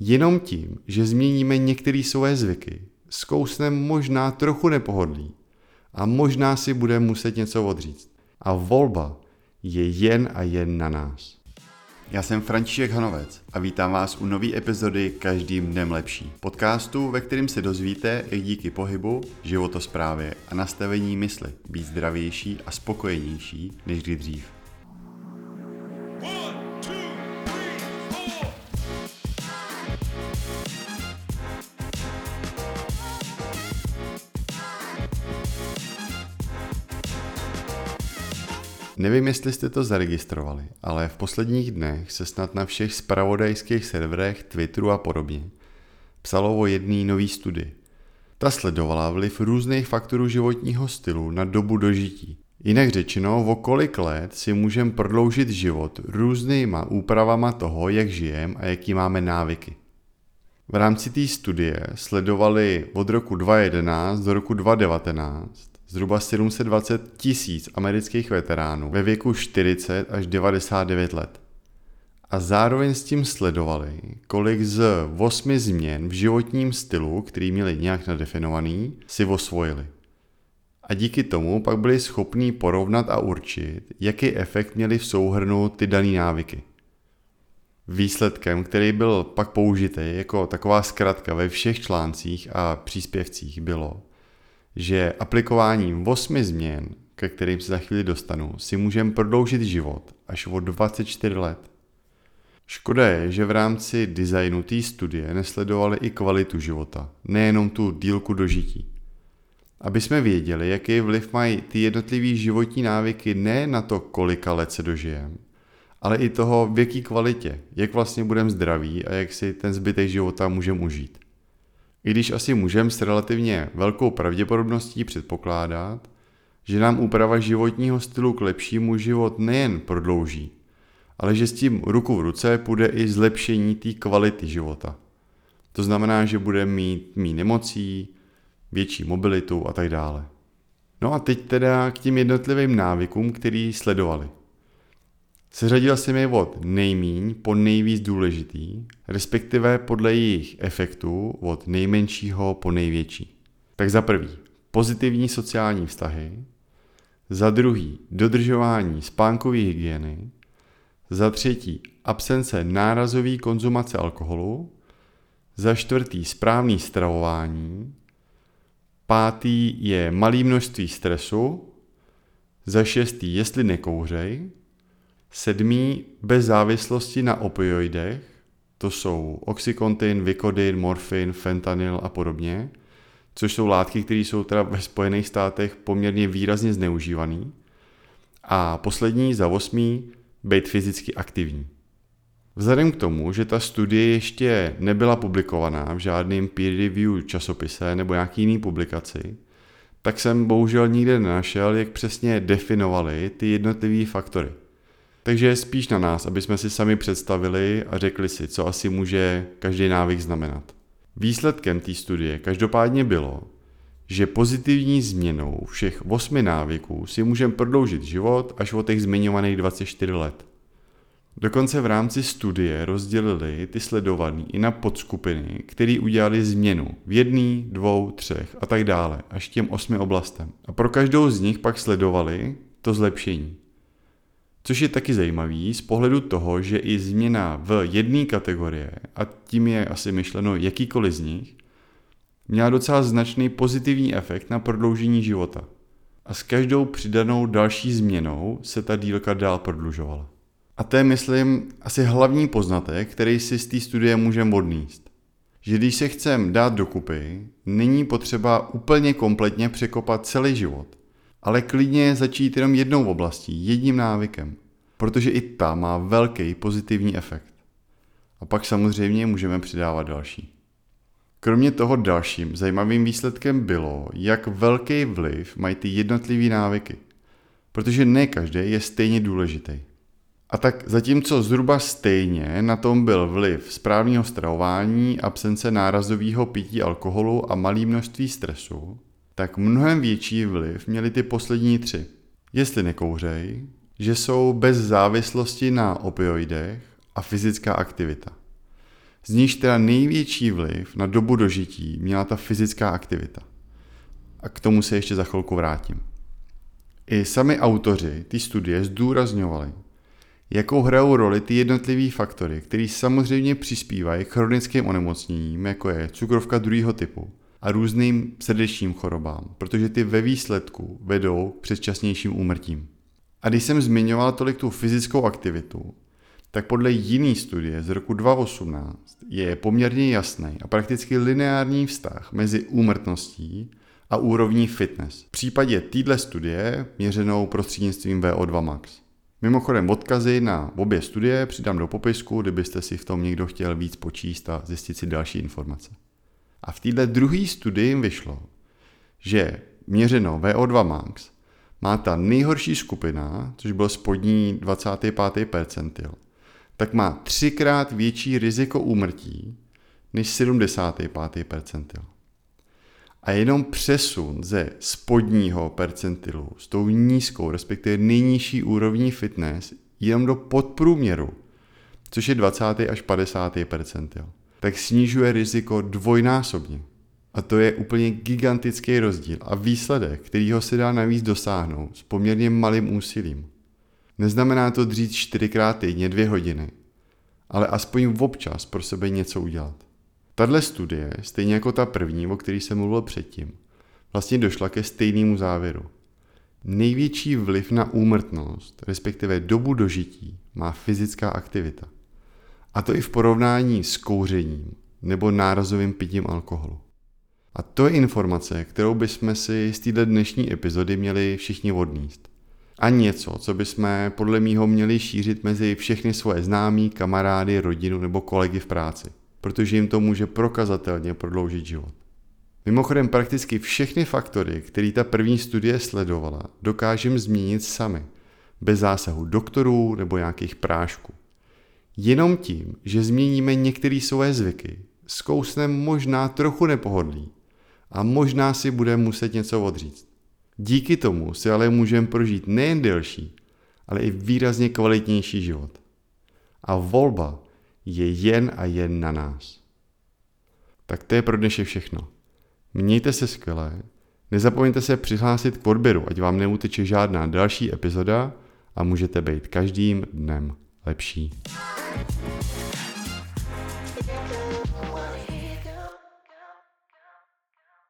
Jenom tím, že změníme některé svoje zvyky, zkousneme možná trochu nepohodlí a možná si budeme muset něco odříct. A volba je jen a jen na nás. Já jsem František Hanovec a vítám vás u nové epizody Každým dnem lepší. Podcastu, ve kterém se dozvíte, jak díky pohybu, životosprávě a nastavení mysli být zdravější a spokojenější než kdy dřív. Nevím, jestli jste to zaregistrovali, ale v posledních dnech se snad na všech spravodajských serverech, Twitteru a podobně psalo o jedné nový studii. Ta sledovala vliv různých faktorů životního stylu na dobu dožití. Jinak řečeno, o kolik let si můžeme prodloužit život různýma úpravama toho, jak žijeme a jaký máme návyky. V rámci té studie sledovali od roku 2011 do roku 2019 zhruba 720 tisíc amerických veteránů ve věku 40 až 99 let. A zároveň s tím sledovali, kolik z 8 změn v životním stylu, který měli nějak nadefinovaný, si osvojili. A díky tomu pak byli schopní porovnat a určit, jaký efekt měli v souhrnu ty dané návyky. Výsledkem, který byl pak použitý jako taková zkratka ve všech článcích a příspěvcích, bylo, že aplikováním 8 změn, ke kterým se za chvíli dostanu, si můžeme prodloužit život až o 24 let. Škoda je, že v rámci designu té studie nesledovali i kvalitu života, nejenom tu dílku dožití. Aby jsme věděli, jaký vliv mají ty jednotlivé životní návyky ne na to, kolika let se dožijeme, ale i toho, v jaký kvalitě, jak vlastně budeme zdraví a jak si ten zbytek života můžeme užít. I když asi můžeme s relativně velkou pravděpodobností předpokládat, že nám úprava životního stylu k lepšímu život nejen prodlouží, ale že s tím ruku v ruce půjde i zlepšení té kvality života. To znamená, že bude mít méně nemocí, větší mobilitu a tak dále. No a teď teda k těm jednotlivým návykům, který sledovali. Seřadil jsem je od nejmíň po nejvíc důležitý, respektive podle jejich efektů od nejmenšího po největší. Tak za prvý, pozitivní sociální vztahy, za druhý, dodržování spánkové hygieny, za třetí, absence nárazové konzumace alkoholu, za čtvrtý, správný stravování, pátý je malý množství stresu, za šestý, jestli nekouřej, Sedmý, bez závislosti na opioidech, to jsou oxycontin, Vicodin, morfin, fentanyl a podobně, což jsou látky, které jsou teda ve Spojených státech poměrně výrazně zneužívaný. A poslední, za osmý, být fyzicky aktivní. Vzhledem k tomu, že ta studie ještě nebyla publikovaná v žádném peer review časopise nebo nějaký jiný publikaci, tak jsem bohužel nikde nenašel, jak přesně definovali ty jednotlivé faktory. Takže je spíš na nás, aby jsme si sami představili a řekli si, co asi může každý návyk znamenat. Výsledkem té studie každopádně bylo, že pozitivní změnou všech osmi návyků si můžeme prodloužit život až o těch zmiňovaných 24 let. Dokonce v rámci studie rozdělili ty sledovaný i na podskupiny, které udělali změnu v jedný, dvou, třech a tak dále, až těm osmi oblastem. A pro každou z nich pak sledovali to zlepšení. Což je taky zajímavý z pohledu toho, že i změna v jedné kategorie, a tím je asi myšleno jakýkoliv z nich, měla docela značný pozitivní efekt na prodloužení života. A s každou přidanou další změnou se ta dílka dál prodlužovala. A to je, myslím, asi hlavní poznatek, který si z té studie můžeme odníst. Že když se chceme dát dokupy, není potřeba úplně kompletně překopat celý život ale klidně začít jenom jednou oblastí, jedním návykem, protože i ta má velký pozitivní efekt. A pak samozřejmě můžeme přidávat další. Kromě toho dalším zajímavým výsledkem bylo, jak velký vliv mají ty jednotlivé návyky, protože ne každý je stejně důležitý. A tak zatímco zhruba stejně na tom byl vliv správného stravování, absence nárazového pití alkoholu a malé množství stresu, tak mnohem větší vliv měly ty poslední tři. Jestli nekouřej, že jsou bez závislosti na opioidech a fyzická aktivita. z níž teda největší vliv na dobu dožití měla ta fyzická aktivita. A k tomu se ještě za chvilku vrátím. I sami autoři ty studie zdůrazňovali, jakou hrajou roli ty jednotlivé faktory, které samozřejmě přispívají k chronickým onemocněním, jako je cukrovka druhého typu a různým srdečním chorobám, protože ty ve výsledku vedou k předčasnějším úmrtím. A když jsem zmiňoval tolik tu fyzickou aktivitu, tak podle jiný studie z roku 2018 je poměrně jasný a prakticky lineární vztah mezi úmrtností a úrovní fitness. V případě této studie měřenou prostřednictvím VO2 max. Mimochodem odkazy na obě studie přidám do popisku, kdybyste si v tom někdo chtěl víc počíst a zjistit si další informace. A v této druhé studii vyšlo, že měřeno VO2 max má ta nejhorší skupina, což byl spodní 25. percentil, tak má třikrát větší riziko úmrtí než 75. percentil. A jenom přesun ze spodního percentilu s tou nízkou, respektive nejnižší úrovní fitness, jenom do podprůměru, což je 20. až 50. percentil, tak snižuje riziko dvojnásobně. A to je úplně gigantický rozdíl a výsledek, kterýho se dá navíc dosáhnout s poměrně malým úsilím. Neznamená to dřít čtyřikrát týdně dvě hodiny, ale aspoň občas pro sebe něco udělat. Tahle studie, stejně jako ta první, o který jsem mluvil předtím, vlastně došla ke stejnému závěru. Největší vliv na úmrtnost, respektive dobu dožití, má fyzická aktivita. A to i v porovnání s kouřením nebo nárazovým pitím alkoholu. A to je informace, kterou bychom si z této dnešní epizody měli všichni odníst. A něco, co bychom podle mýho měli šířit mezi všechny svoje známí, kamarády, rodinu nebo kolegy v práci, protože jim to může prokazatelně prodloužit život. Mimochodem prakticky všechny faktory, které ta první studie sledovala, dokážeme změnit sami, bez zásahu doktorů nebo nějakých prášků. Jenom tím, že změníme některé svoje zvyky, zkousneme možná trochu nepohodlí a možná si budeme muset něco odříct. Díky tomu si ale můžeme prožít nejen delší, ale i výrazně kvalitnější život. A volba je jen a jen na nás. Tak to je pro dnešek všechno. Mějte se skvěle, nezapomeňte se přihlásit k odběru, ať vám neuteče žádná další epizoda a můžete být každým dnem lepší. フフフフ。